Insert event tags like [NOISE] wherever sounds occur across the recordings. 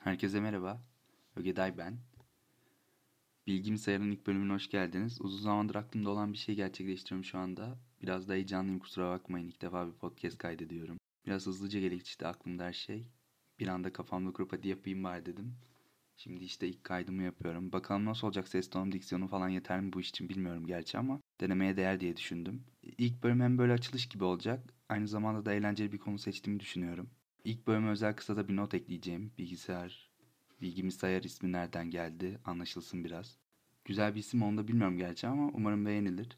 Herkese merhaba. Ögeday ben. Bilgisayarın ilk bölümüne hoş geldiniz. Uzun zamandır aklımda olan bir şey gerçekleştiriyorum şu anda. Biraz da heyecanlıyım kusura bakmayın. İlk defa bir podcast kaydediyorum. Biraz hızlıca gelişti aklımda her şey. Bir anda kafamda kurup hadi yapayım bari dedim. Şimdi işte ilk kaydımı yapıyorum. Bakalım nasıl olacak ses tonum, diksiyonu falan yeter mi bu iş için bilmiyorum gerçi ama denemeye değer diye düşündüm. İlk bölüm hem böyle açılış gibi olacak. Aynı zamanda da eğlenceli bir konu seçtiğimi düşünüyorum. İlk bölüme özel kısa da bir not ekleyeceğim. Bilgisayar, bilgimiz sayar ismi nereden geldi anlaşılsın biraz. Güzel bir isim onu da bilmiyorum gerçi ama umarım beğenilir.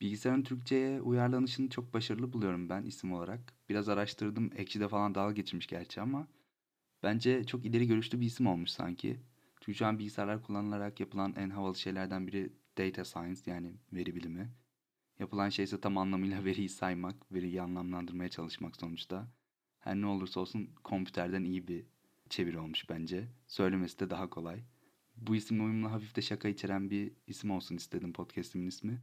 Bilgisayarın Türkçe'ye uyarlanışını çok başarılı buluyorum ben isim olarak. Biraz araştırdım. Ekşi'de falan dalga geçirmiş gerçi ama bence çok ileri görüşlü bir isim olmuş sanki. Çünkü şu an bilgisayarlar kullanılarak yapılan en havalı şeylerden biri data science yani veri bilimi. Yapılan şey ise tam anlamıyla [LAUGHS] veriyi saymak, veriyi anlamlandırmaya çalışmak sonuçta. Her ne olursa olsun kompüterden iyi bir çeviri olmuş bence. Söylemesi de daha kolay. Bu isimle uyumlu hafif de şaka içeren bir isim olsun istedim podcastimin ismi.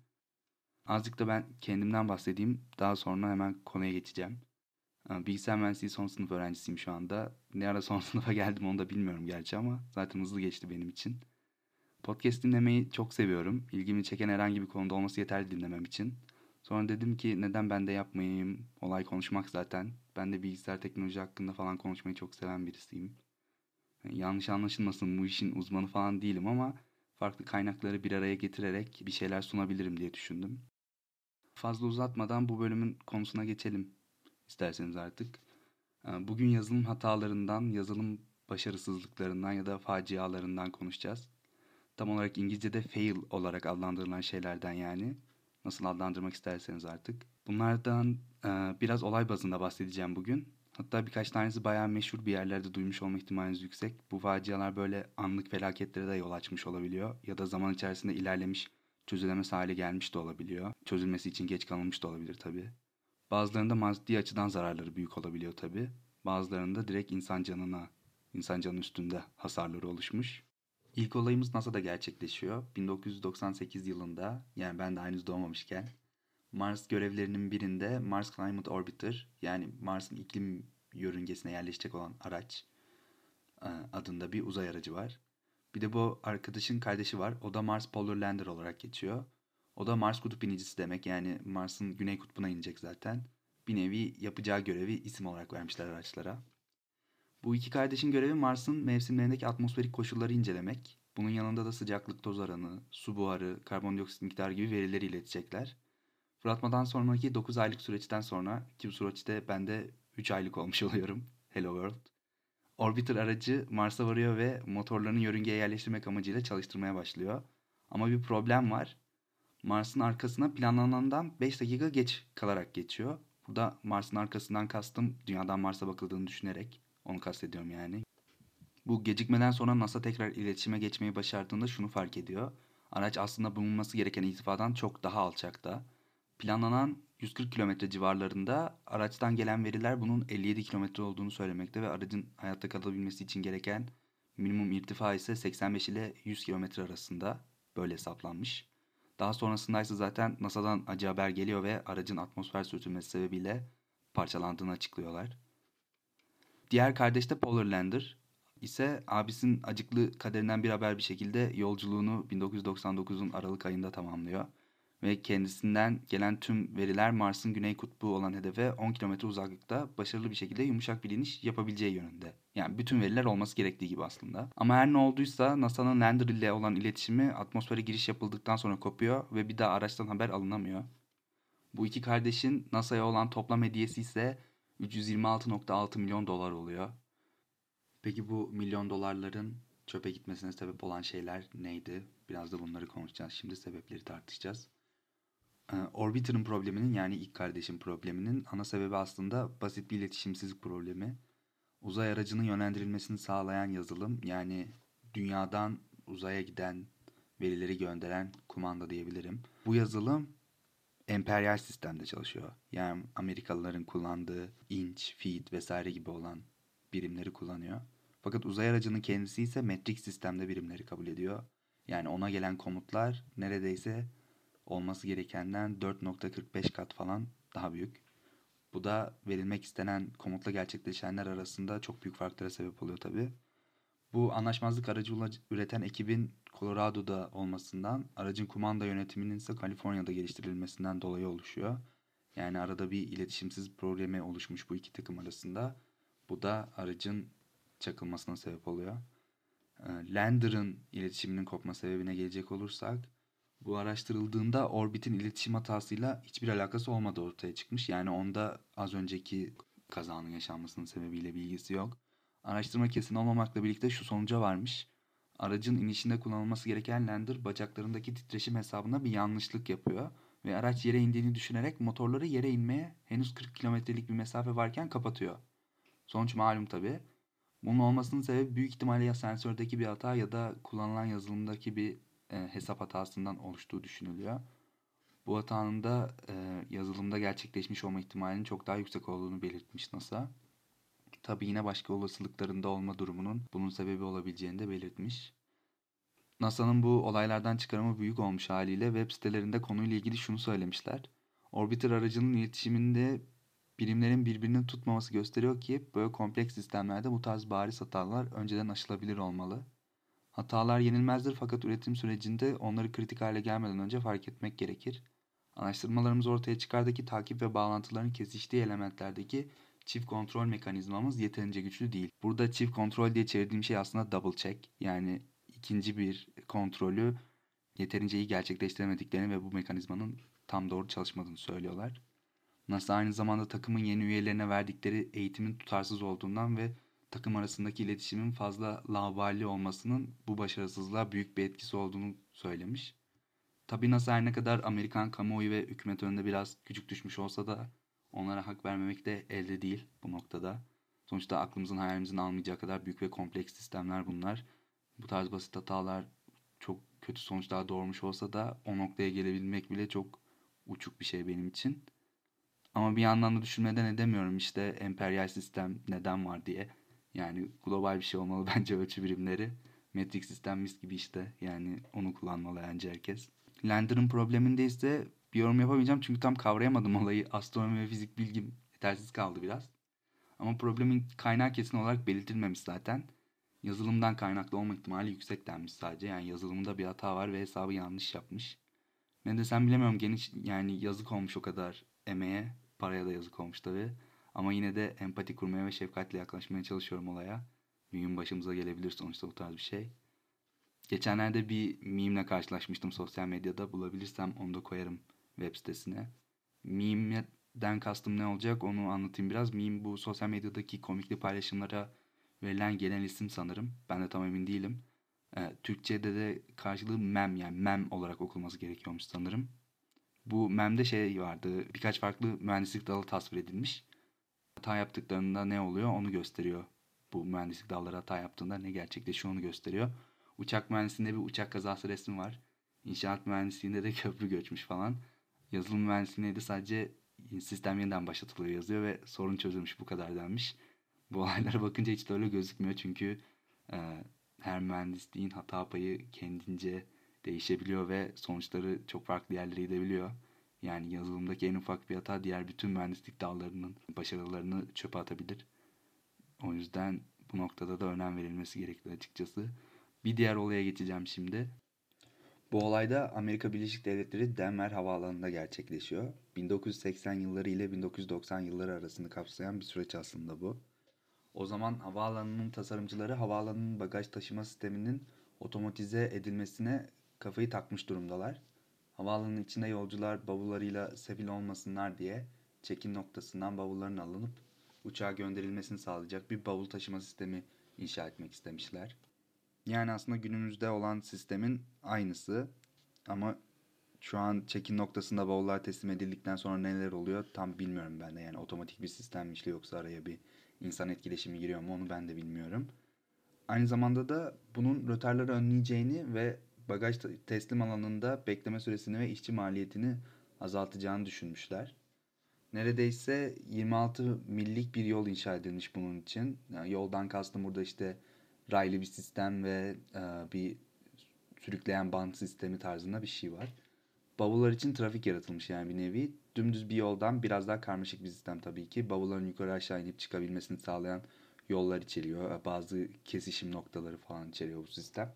Azıcık da ben kendimden bahsedeyim. Daha sonra hemen konuya geçeceğim. Ee, bilgisayar mühendisliği son sınıf öğrencisiyim şu anda. Ne ara son [LAUGHS] sınıfa geldim onu da bilmiyorum gerçi ama zaten hızlı geçti benim için. Podcast dinlemeyi çok seviyorum. İlgimi çeken herhangi bir konuda olması yeterli dinlemem için. Sonra dedim ki neden ben de yapmayayım? Olay konuşmak zaten. Ben de bilgisayar teknoloji hakkında falan konuşmayı çok seven birisiyim. Yani yanlış anlaşılmasın bu işin uzmanı falan değilim ama farklı kaynakları bir araya getirerek bir şeyler sunabilirim diye düşündüm. Fazla uzatmadan bu bölümün konusuna geçelim isterseniz artık. Ee, bugün yazılım hatalarından, yazılım başarısızlıklarından ya da facialarından konuşacağız. Tam olarak İngilizce'de fail olarak adlandırılan şeylerden yani. Nasıl adlandırmak isterseniz artık. Bunlardan e, biraz olay bazında bahsedeceğim bugün. Hatta birkaç tanesi bayağı meşhur bir yerlerde duymuş olma ihtimaliniz yüksek. Bu facialar böyle anlık felaketlere de yol açmış olabiliyor. Ya da zaman içerisinde ilerlemiş, çözülemez hale gelmiş de olabiliyor. Çözülmesi için geç kalınmış da olabilir tabii. Bazılarında maddi açıdan zararları büyük olabiliyor tabii. Bazılarında direkt insan canına, insan canının üstünde hasarları oluşmuş. İlk olayımız NASA'da gerçekleşiyor. 1998 yılında yani ben de henüz doğmamışken Mars görevlerinin birinde Mars Climate Orbiter yani Mars'ın iklim yörüngesine yerleşecek olan araç e, adında bir uzay aracı var. Bir de bu arkadaşın kardeşi var. O da Mars Polar Lander olarak geçiyor. O da Mars kutup inicisi demek. Yani Mars'ın güney kutbuna inecek zaten. Bir nevi yapacağı görevi isim olarak vermişler araçlara. Bu iki kardeşin görevi Mars'ın mevsimlerindeki atmosferik koşulları incelemek. Bunun yanında da sıcaklık toz oranı, su buharı, karbondioksit miktarı gibi verileri iletecekler. Fırlatmadan sonraki 9 aylık süreçten sonra ki bu süreçte ben de 3 aylık olmuş [LAUGHS] oluyorum. Hello World. Orbiter aracı Mars'a varıyor ve motorlarını yörüngeye yerleştirmek amacıyla çalıştırmaya başlıyor. Ama bir problem var. Mars'ın arkasına planlanandan 5 dakika geç kalarak geçiyor. Burada Mars'ın arkasından kastım dünyadan Mars'a bakıldığını düşünerek onu kastediyorum yani. Bu gecikmeden sonra NASA tekrar iletişime geçmeyi başardığında şunu fark ediyor. Araç aslında bulunması gereken irtifadan çok daha alçakta. Planlanan 140 kilometre civarlarında araçtan gelen veriler bunun 57 kilometre olduğunu söylemekte ve aracın hayatta kalabilmesi için gereken minimum irtifa ise 85 ile 100 kilometre arasında böyle hesaplanmış. Daha sonrasında ise zaten NASA'dan acı haber geliyor ve aracın atmosfer sürtünmesi sebebiyle parçalandığını açıklıyorlar. Diğer kardeş de Polar Lander ise abisinin acıklı kaderinden bir haber bir şekilde yolculuğunu 1999'un Aralık ayında tamamlıyor. Ve kendisinden gelen tüm veriler Mars'ın güney kutbu olan hedefe 10 kilometre uzaklıkta başarılı bir şekilde yumuşak bir iniş yapabileceği yönünde. Yani bütün veriler olması gerektiği gibi aslında. Ama her ne olduysa NASA'nın lander ile olan iletişimi atmosfere giriş yapıldıktan sonra kopuyor ve bir daha araçtan haber alınamıyor. Bu iki kardeşin NASA'ya olan toplam hediyesi ise 326.6 milyon dolar oluyor. Peki bu milyon dolarların çöpe gitmesine sebep olan şeyler neydi? Biraz da bunları konuşacağız. Şimdi sebepleri tartışacağız. Ee, Orbiter'ın probleminin yani ilk kardeşin probleminin ana sebebi aslında basit bir iletişimsizlik problemi. Uzay aracının yönlendirilmesini sağlayan yazılım yani dünyadan uzaya giden verileri gönderen kumanda diyebilirim. Bu yazılım emperyal sistemde çalışıyor. Yani Amerikalıların kullandığı inch, feet vesaire gibi olan birimleri kullanıyor. Fakat uzay aracının kendisi ise metrik sistemde birimleri kabul ediyor. Yani ona gelen komutlar neredeyse olması gerekenden 4.45 kat falan daha büyük. Bu da verilmek istenen komutla gerçekleşenler arasında çok büyük farklara sebep oluyor tabi. Bu anlaşmazlık aracı üreten ekibin Colorado'da olmasından, aracın kumanda yönetiminin ise Kaliforniya'da geliştirilmesinden dolayı oluşuyor. Yani arada bir iletişimsiz problemi oluşmuş bu iki takım arasında. Bu da aracın çakılmasına sebep oluyor. Ee, Lander'ın iletişiminin kopma sebebine gelecek olursak, bu araştırıldığında Orbit'in iletişim hatasıyla hiçbir alakası olmadığı ortaya çıkmış. Yani onda az önceki kazanın yaşanmasının sebebiyle bilgisi yok. Araştırma kesin olmamakla birlikte şu sonuca varmış. Aracın inişinde kullanılması gereken lander bacaklarındaki titreşim hesabına bir yanlışlık yapıyor ve araç yere indiğini düşünerek motorları yere inmeye henüz 40 kilometrelik bir mesafe varken kapatıyor. Sonuç malum tabi. Bunun olmasının sebebi büyük ihtimalle ya sensördeki bir hata ya da kullanılan yazılımdaki bir e, hesap hatasından oluştuğu düşünülüyor. Bu hatanın da e, yazılımda gerçekleşmiş olma ihtimalinin çok daha yüksek olduğunu belirtmiş NASA. Tabi yine başka olasılıklarında olma durumunun bunun sebebi olabileceğini de belirtmiş. NASA'nın bu olaylardan çıkarımı büyük olmuş haliyle web sitelerinde konuyla ilgili şunu söylemişler. Orbiter aracının iletişiminde birimlerin birbirini tutmaması gösteriyor ki böyle kompleks sistemlerde bu tarz bariz hatalar önceden aşılabilir olmalı. Hatalar yenilmezdir fakat üretim sürecinde onları kritik hale gelmeden önce fark etmek gerekir. Araştırmalarımız ortaya çıkardı ki takip ve bağlantıların kesiştiği elementlerdeki çift kontrol mekanizmamız yeterince güçlü değil. Burada çift kontrol diye çevirdiğim şey aslında double check. Yani ikinci bir kontrolü yeterince iyi gerçekleştiremediklerini ve bu mekanizmanın tam doğru çalışmadığını söylüyorlar. NASA aynı zamanda takımın yeni üyelerine verdikleri eğitimin tutarsız olduğundan ve takım arasındaki iletişimin fazla laubali olmasının bu başarısızlığa büyük bir etkisi olduğunu söylemiş. Tabi NASA her ne kadar Amerikan kamuoyu ve hükümet önünde biraz küçük düşmüş olsa da onlara hak vermemek de elde değil bu noktada. Sonuçta aklımızın hayalimizin almayacağı kadar büyük ve kompleks sistemler bunlar. Bu tarz basit hatalar çok kötü sonuçlar doğurmuş olsa da o noktaya gelebilmek bile çok uçuk bir şey benim için. Ama bir yandan da düşünmeden edemiyorum işte emperyal sistem neden var diye. Yani global bir şey olmalı [LAUGHS] bence ölçü birimleri. Metrik sistem mis gibi işte. Yani onu kullanmalı bence herkes. Lander'ın probleminde ise bir yorum yapamayacağım çünkü tam kavrayamadım olayı. [LAUGHS] Astronomi ve fizik bilgim yetersiz kaldı biraz. Ama problemin kaynağı kesin olarak belirtilmemiş zaten. Yazılımdan kaynaklı olma ihtimali yüksek denmiş sadece. Yani yazılımında bir hata var ve hesabı yanlış yapmış. Ne desem bilemiyorum geniş yani yazık olmuş o kadar emeğe. Paraya da yazık olmuş tabii. Ama yine de empati kurmaya ve şefkatle yaklaşmaya çalışıyorum olaya. Bir başımıza gelebilir sonuçta bu tarz bir şey. Geçenlerde bir meme karşılaşmıştım sosyal medyada. Bulabilirsem onu da koyarım web sitesine. Meme'den kastım ne olacak onu anlatayım biraz. Meme bu sosyal medyadaki komikli paylaşımlara verilen genel isim sanırım. Ben de tam emin değilim. Ee, Türkçe'de de karşılığı mem yani mem olarak okunması gerekiyormuş sanırım. Bu memde şey vardı. Birkaç farklı mühendislik dalı tasvir edilmiş. Hata yaptıklarında ne oluyor onu gösteriyor. Bu mühendislik dalları hata yaptığında ne gerçekleşiyor onu gösteriyor. Uçak mühendisliğinde bir uçak kazası resmi var. İnşaat mühendisliğinde de [LAUGHS] köprü göçmüş falan. Yazılım mühendisliğinde de sadece sistem yeniden başlatılıyor yazıyor ve sorun çözülmüş bu kadar denmiş. Bu [LAUGHS] olaylara bakınca hiç de öyle gözükmüyor çünkü e, her mühendisliğin hata payı kendince değişebiliyor ve sonuçları çok farklı yerlere gidebiliyor. Yani yazılımdaki en ufak bir hata diğer bütün mühendislik dallarının başarılarını çöpe atabilir. O yüzden bu noktada da önem verilmesi gerekli açıkçası. Bir diğer olaya geçeceğim şimdi. Bu olayda Amerika Birleşik Devletleri Denver Havaalanı'nda gerçekleşiyor. 1980 yılları ile 1990 yılları arasını kapsayan bir süreç aslında bu. O zaman havaalanının tasarımcıları havaalanının bagaj taşıma sisteminin otomatize edilmesine kafayı takmış durumdalar. Havaalanının içinde yolcular bavullarıyla sefil olmasınlar diye çekim noktasından bavulların alınıp uçağa gönderilmesini sağlayacak bir bavul taşıma sistemi inşa etmek istemişler. Yani aslında günümüzde olan sistemin aynısı ama şu an çekim noktasında bavullar teslim edildikten sonra neler oluyor tam bilmiyorum ben de. Yani otomatik bir sistem mi işliyor yoksa araya bir insan etkileşimi giriyor mu onu ben de bilmiyorum. Aynı zamanda da bunun rötarları önleyeceğini ve bagaj teslim alanında bekleme süresini ve işçi maliyetini azaltacağını düşünmüşler. Neredeyse 26 millik bir yol inşa edilmiş bunun için. Yani yoldan kastım burada işte raylı bir sistem ve e, bir sürükleyen bant sistemi tarzında bir şey var. Bavullar için trafik yaratılmış yani bir nevi. Dümdüz bir yoldan biraz daha karmaşık bir sistem tabii ki. Bavulların yukarı aşağı inip çıkabilmesini sağlayan yollar içeriyor. Bazı kesişim noktaları falan içeriyor bu sistem.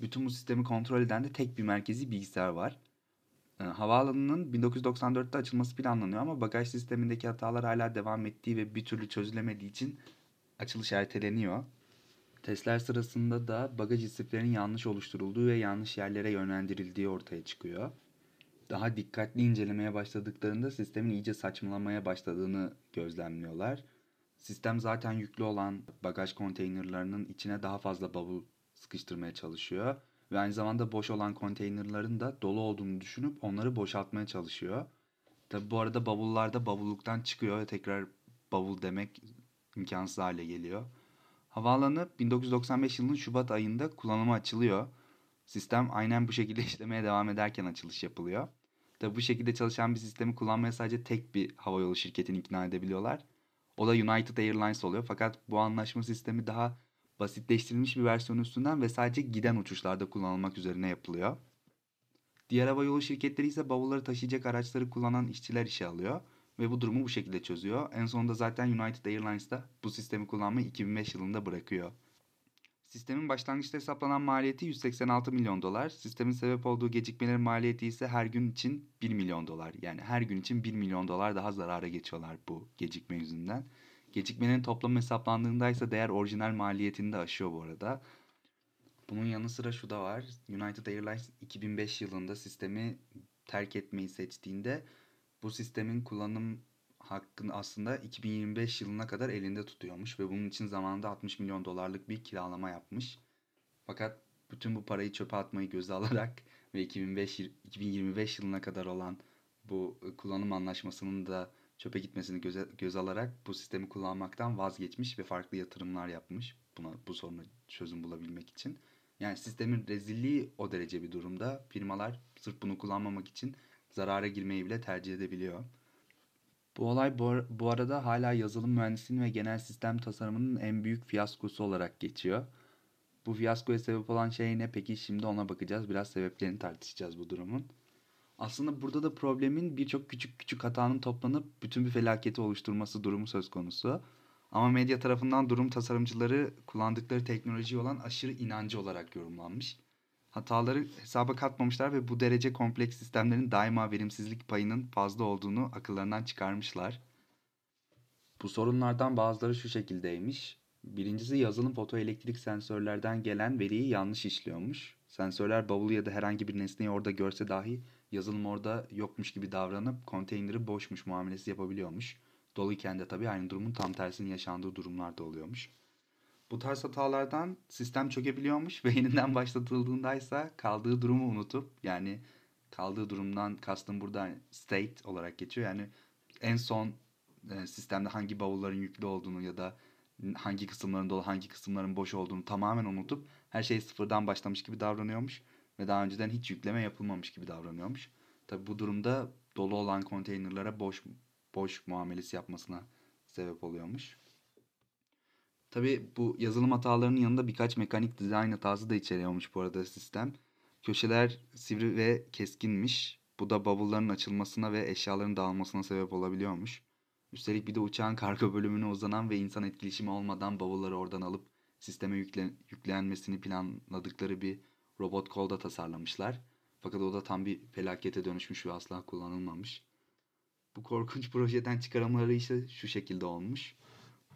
Bütün bu sistemi kontrol eden de tek bir merkezi bilgisayar var. Ee, havaalanının 1994'te açılması planlanıyor ama bagaj sistemindeki hatalar hala devam ettiği ve bir türlü çözülemediği için açılış erteleniyor. Testler sırasında da bagaj istiflerinin yanlış oluşturulduğu ve yanlış yerlere yönlendirildiği ortaya çıkıyor. Daha dikkatli incelemeye başladıklarında sistemin iyice saçmalamaya başladığını gözlemliyorlar. Sistem zaten yüklü olan bagaj konteynerlarının içine daha fazla bavul sıkıştırmaya çalışıyor. Ve aynı zamanda boş olan konteynerların da dolu olduğunu düşünüp onları boşaltmaya çalışıyor. Tabi bu arada bavullarda bavulluktan çıkıyor ve tekrar bavul demek imkansız hale geliyor. Havaalanı 1995 yılının Şubat ayında kullanıma açılıyor. Sistem aynen bu şekilde [LAUGHS] işlemeye devam ederken açılış yapılıyor. Tabi bu şekilde çalışan bir sistemi kullanmaya sadece tek bir havayolu şirketini ikna edebiliyorlar. O da United Airlines oluyor. Fakat bu anlaşma sistemi daha basitleştirilmiş bir versiyon üstünden ve sadece giden uçuşlarda kullanılmak üzerine yapılıyor. Diğer havayolu şirketleri ise bavulları taşıyacak araçları kullanan işçiler işe alıyor ve bu durumu bu şekilde çözüyor. En sonunda zaten United Airlines da bu sistemi kullanmayı 2005 yılında bırakıyor. Sistemin başlangıçta hesaplanan maliyeti 186 milyon dolar. Sistemin sebep olduğu gecikmelerin maliyeti ise her gün için 1 milyon dolar. Yani her gün için 1 milyon dolar daha zarara geçiyorlar bu gecikme yüzünden. Gecikmenin toplam hesaplandığında ise değer orijinal maliyetini de aşıyor bu arada. Bunun yanı sıra şu da var. United Airlines 2005 yılında sistemi terk etmeyi seçtiğinde bu sistemin kullanım hakkını aslında 2025 yılına kadar elinde tutuyormuş ve bunun için zamanında 60 milyon dolarlık bir kiralama yapmış. Fakat bütün bu parayı çöpe atmayı göze [LAUGHS] alarak ve 2005 2025 yılına kadar olan bu kullanım anlaşmasının da çöpe gitmesini göze, göz alarak bu sistemi kullanmaktan vazgeçmiş ve farklı yatırımlar yapmış buna bu soruna çözüm bulabilmek için. Yani sistemin rezilliği o derece bir durumda. Firmalar sırf bunu kullanmamak için zarara girmeyi bile tercih edebiliyor. Bu olay bu, bu arada hala yazılım mühendisliğinin ve genel sistem tasarımının en büyük fiyaskosu olarak geçiyor. Bu fiyaskoya sebep olan şey ne peki şimdi ona bakacağız. Biraz sebeplerini tartışacağız bu durumun. Aslında burada da problemin birçok küçük küçük hatanın toplanıp bütün bir felaketi oluşturması durumu söz konusu. Ama medya tarafından durum tasarımcıları kullandıkları teknoloji olan aşırı inancı olarak yorumlanmış. Hataları hesaba katmamışlar ve bu derece kompleks sistemlerin daima verimsizlik payının fazla olduğunu akıllarından çıkarmışlar. Bu sorunlardan bazıları şu şekildeymiş. Birincisi yazılım fotoelektrik sensörlerden gelen veriyi yanlış işliyormuş. Sensörler bavulu ya da herhangi bir nesneyi orada görse dahi yazılım orada yokmuş gibi davranıp konteyneri boşmuş muamelesi yapabiliyormuş. Doluyken de tabii aynı durumun tam tersinin yaşandığı durumlar da oluyormuş. Bu tarz hatalardan sistem çökebiliyormuş ve yeniden başlatıldığında ise kaldığı durumu unutup yani kaldığı durumdan kastım burada state olarak geçiyor. Yani en son e, sistemde hangi bavulların yüklü olduğunu ya da hangi kısımların dolu hangi kısımların boş olduğunu tamamen unutup her şey sıfırdan başlamış gibi davranıyormuş ve daha önceden hiç yükleme yapılmamış gibi davranıyormuş. Tabi bu durumda dolu olan konteynerlara boş boş muamelesi yapmasına sebep oluyormuş. Tabi bu yazılım hatalarının yanında birkaç mekanik dizayn hatası da içeriyormuş bu arada sistem. Köşeler sivri ve keskinmiş. Bu da bavulların açılmasına ve eşyaların dağılmasına sebep olabiliyormuş. Üstelik bir de uçağın kargo bölümüne uzanan ve insan etkileşimi olmadan bavulları oradan alıp sisteme yükle, yüklenmesini planladıkları bir robot kolda tasarlamışlar. Fakat o da tam bir felakete dönüşmüş ve asla kullanılmamış. Bu korkunç projeden çıkarımları ise şu şekilde olmuş.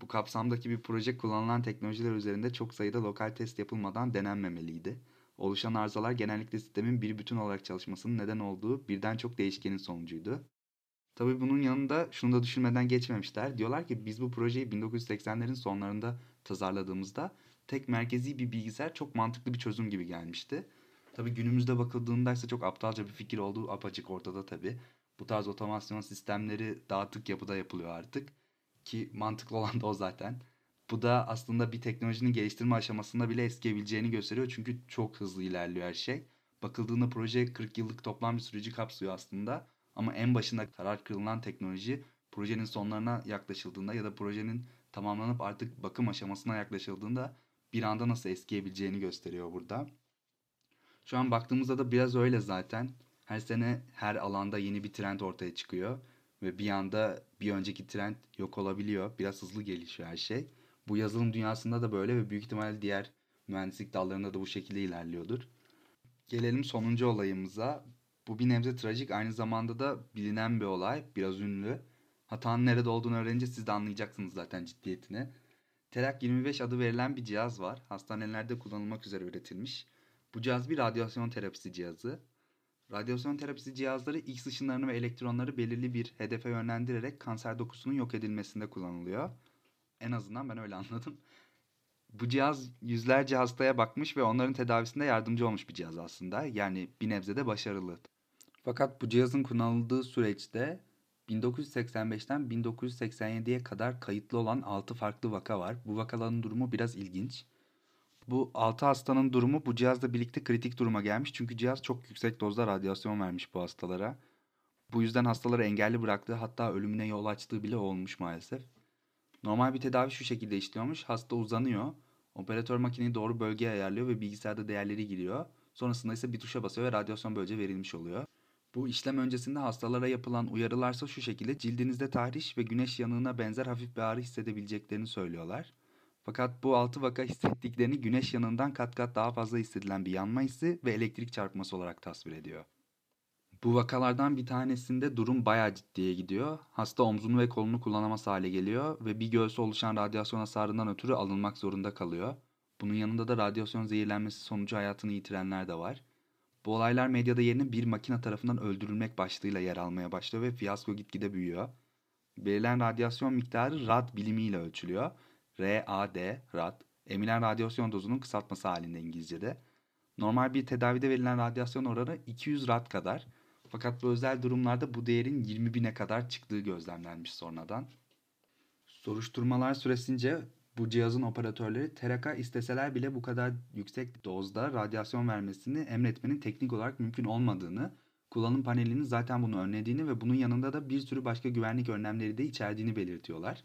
Bu kapsamdaki bir proje kullanılan teknolojiler üzerinde çok sayıda lokal test yapılmadan denenmemeliydi. Oluşan arızalar genellikle sistemin bir bütün olarak çalışmasının neden olduğu birden çok değişkenin sonucuydu. Tabi bunun yanında şunu da düşünmeden geçmemişler. Diyorlar ki biz bu projeyi 1980'lerin sonlarında tasarladığımızda tek merkezi bir bilgisayar çok mantıklı bir çözüm gibi gelmişti. Tabi günümüzde bakıldığında ise çok aptalca bir fikir olduğu apaçık ortada tabi. Bu tarz otomasyon sistemleri dağıtık yapıda yapılıyor artık. Ki mantıklı olan da o zaten. Bu da aslında bir teknolojinin geliştirme aşamasında bile eskiyebileceğini gösteriyor. Çünkü çok hızlı ilerliyor her şey. Bakıldığında proje 40 yıllık toplam bir süreci kapsıyor aslında. Ama en başında karar kırılan teknoloji projenin sonlarına yaklaşıldığında ya da projenin tamamlanıp artık bakım aşamasına yaklaşıldığında bir anda nasıl eskiyebileceğini gösteriyor burada. Şu an baktığımızda da biraz öyle zaten. Her sene her alanda yeni bir trend ortaya çıkıyor ve bir anda bir önceki trend yok olabiliyor. Biraz hızlı gelişiyor her şey. Bu yazılım dünyasında da böyle ve büyük ihtimalle diğer mühendislik dallarında da bu şekilde ilerliyordur. Gelelim sonuncu olayımıza. Bu bir nebze trajik aynı zamanda da bilinen bir olay. Biraz ünlü. Hatanın nerede olduğunu öğrenince siz de anlayacaksınız zaten ciddiyetini. Terak 25 adı verilen bir cihaz var. Hastanelerde kullanılmak üzere üretilmiş. Bu cihaz bir radyasyon terapisi cihazı. Radyasyon terapisi cihazları X ışınlarını ve elektronları belirli bir hedefe yönlendirerek kanser dokusunun yok edilmesinde kullanılıyor. En azından ben öyle anladım. Bu cihaz yüzlerce hastaya bakmış ve onların tedavisinde yardımcı olmuş bir cihaz aslında. Yani bir nebze de başarılı. Fakat bu cihazın kullanıldığı süreçte 1985'ten 1987'ye kadar kayıtlı olan 6 farklı vaka var. Bu vakaların durumu biraz ilginç. Bu 6 hastanın durumu bu cihazla birlikte kritik duruma gelmiş. Çünkü cihaz çok yüksek dozda radyasyon vermiş bu hastalara. Bu yüzden hastaları engelli bıraktığı hatta ölümüne yol açtığı bile olmuş maalesef. Normal bir tedavi şu şekilde işliyormuş. Hasta uzanıyor. Operatör makineyi doğru bölgeye ayarlıyor ve bilgisayarda değerleri giriyor. Sonrasında ise bir tuşa basıyor ve radyasyon böylece verilmiş oluyor. Bu işlem öncesinde hastalara yapılan uyarılarsa şu şekilde cildinizde tahriş ve güneş yanığına benzer hafif bir ağrı hissedebileceklerini söylüyorlar. Fakat bu altı vaka hissettiklerini güneş yanından kat kat daha fazla hissedilen bir yanma hissi ve elektrik çarpması olarak tasvir ediyor. Bu vakalardan bir tanesinde durum bayağı ciddiye gidiyor. Hasta omzunu ve kolunu kullanamaz hale geliyor ve bir göğsü oluşan radyasyon hasarından ötürü alınmak zorunda kalıyor. Bunun yanında da radyasyon zehirlenmesi sonucu hayatını yitirenler de var. Bu olaylar medyada yerine bir makine tarafından öldürülmek başlığıyla yer almaya başlıyor ve fiyasko gitgide büyüyor. Verilen radyasyon miktarı rad bilimiyle ölçülüyor. RAD, rad, emilen radyasyon dozunun kısaltması halinde İngilizce'de. Normal bir tedavide verilen radyasyon oranı 200 rad kadar. Fakat bu özel durumlarda bu değerin 20 bine kadar çıktığı gözlemlenmiş sonradan. Soruşturmalar süresince bu cihazın operatörleri Teraka isteseler bile bu kadar yüksek dozda radyasyon vermesini emretmenin teknik olarak mümkün olmadığını, kullanım panelinin zaten bunu önlediğini ve bunun yanında da bir sürü başka güvenlik önlemleri de içerdiğini belirtiyorlar.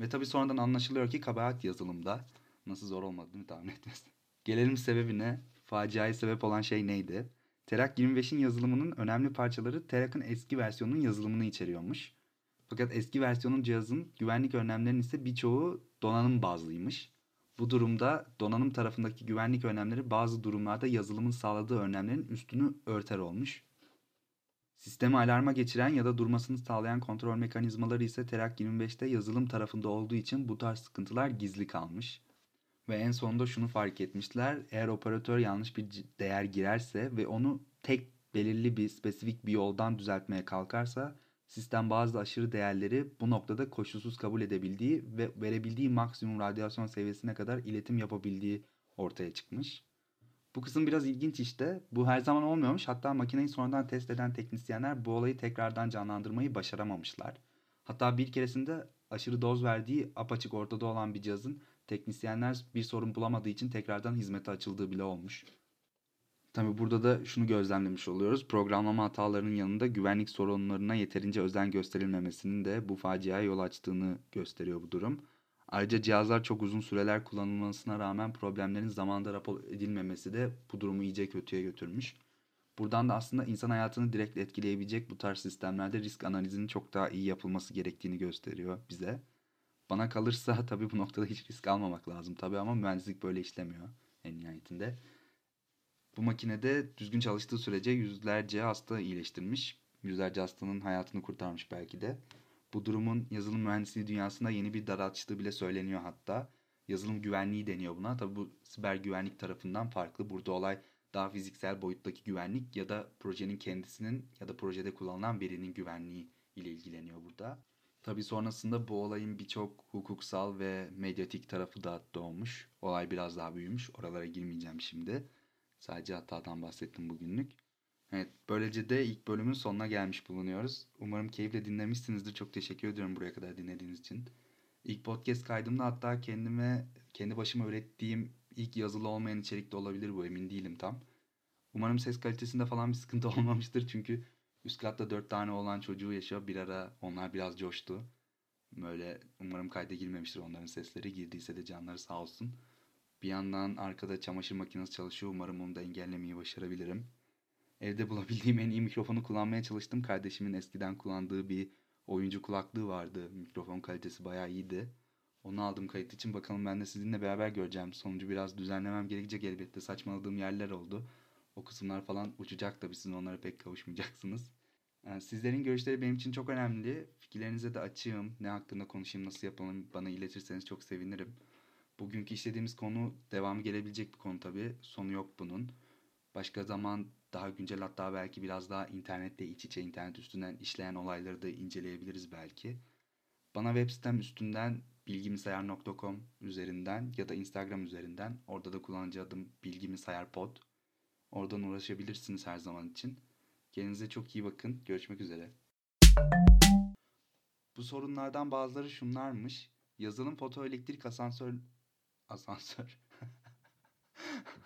Ve tabi sonradan anlaşılıyor ki kabahat yazılımda. Nasıl zor olmadığını tahmin etmez. Gelelim sebebine. Faciaya sebep olan şey neydi? Terak 25'in yazılımının önemli parçaları Terak'ın eski versiyonunun yazılımını içeriyormuş. Fakat eski versiyonun cihazın güvenlik önlemlerinin ise birçoğu donanım bazlıymış. Bu durumda donanım tarafındaki güvenlik önlemleri bazı durumlarda yazılımın sağladığı önlemlerin üstünü örter olmuş. Sistemi alarma geçiren ya da durmasını sağlayan kontrol mekanizmaları ise Terak 25'te yazılım tarafında olduğu için bu tarz sıkıntılar gizli kalmış. Ve en sonunda şunu fark etmişler. Eğer operatör yanlış bir değer girerse ve onu tek belirli bir spesifik bir yoldan düzeltmeye kalkarsa sistem bazı aşırı değerleri bu noktada koşulsuz kabul edebildiği ve verebildiği maksimum radyasyon seviyesine kadar iletim yapabildiği ortaya çıkmış. Bu kısım biraz ilginç işte. Bu her zaman olmuyormuş. Hatta makineyi sonradan test eden teknisyenler bu olayı tekrardan canlandırmayı başaramamışlar. Hatta bir keresinde aşırı doz verdiği apaçık ortada olan bir cihazın teknisyenler bir sorun bulamadığı için tekrardan hizmete açıldığı bile olmuş. Tabi burada da şunu gözlemlemiş oluyoruz. Programlama hatalarının yanında güvenlik sorunlarına yeterince özen gösterilmemesinin de bu faciaya yol açtığını gösteriyor bu durum. Ayrıca cihazlar çok uzun süreler kullanılmasına rağmen problemlerin zamanında rapor edilmemesi de bu durumu iyice kötüye götürmüş. Buradan da aslında insan hayatını direkt etkileyebilecek bu tarz sistemlerde risk analizinin çok daha iyi yapılması gerektiğini gösteriyor bize. Bana kalırsa [LAUGHS] tabii bu noktada hiç risk almamak lazım tabii ama mühendislik böyle işlemiyor en nihayetinde. Bu makinede düzgün çalıştığı sürece yüzlerce hasta iyileştirmiş. Yüzlerce hastanın hayatını kurtarmış belki de. Bu durumun yazılım mühendisliği dünyasında yeni bir dar açtığı bile söyleniyor hatta. Yazılım güvenliği deniyor buna. Tabi bu siber güvenlik tarafından farklı. Burada olay daha fiziksel boyuttaki güvenlik ya da projenin kendisinin ya da projede kullanılan verinin güvenliği ile ilgileniyor burada. Tabi sonrasında bu olayın birçok hukuksal ve medyatik tarafı da doğmuş. Olay biraz daha büyümüş. Oralara girmeyeceğim şimdi. Sadece hatadan bahsettim bugünlük. Evet, böylece de ilk bölümün sonuna gelmiş bulunuyoruz. Umarım keyifle dinlemişsinizdir. Çok teşekkür ediyorum buraya kadar dinlediğiniz için. İlk podcast kaydımda hatta kendime, kendi başıma ürettiğim ilk yazılı olmayan içerik de olabilir bu emin değilim tam. Umarım ses kalitesinde falan bir sıkıntı [LAUGHS] olmamıştır çünkü üst katta dört tane olan çocuğu yaşıyor. Bir ara onlar biraz coştu. Böyle umarım kayda girmemiştir onların sesleri. Girdiyse de canları sağ olsun. Bir yandan arkada çamaşır makinesi çalışıyor. Umarım onu da engellemeyi başarabilirim. Evde bulabildiğim en iyi mikrofonu kullanmaya çalıştım. Kardeşimin eskiden kullandığı bir oyuncu kulaklığı vardı. Mikrofon kalitesi bayağı iyiydi. Onu aldım kayıt için. Bakalım ben de sizinle beraber göreceğim. Sonucu biraz düzenlemem gerekecek elbette. Saçmaladığım yerler oldu. O kısımlar falan uçacak tabii sizin onlara pek kavuşmayacaksınız. Yani sizlerin görüşleri benim için çok önemli. Fikirlerinize de açığım. Ne hakkında konuşayım, nasıl yapalım bana iletirseniz çok sevinirim. Bugünkü işlediğimiz konu devamı gelebilecek bir konu tabii. Sonu yok bunun. Başka zaman daha güncel hatta belki biraz daha internette iç içe internet üstünden işleyen olayları da inceleyebiliriz belki. Bana web sitem üstünden bilgimisayar.com üzerinden ya da Instagram üzerinden orada da kullanıcı adım bilgimisayarpod. Oradan ulaşabilirsiniz her zaman için. Kendinize çok iyi bakın. Görüşmek üzere. Bu sorunlardan bazıları şunlarmış. Yazılım fotoelektrik asansör asansör [LAUGHS]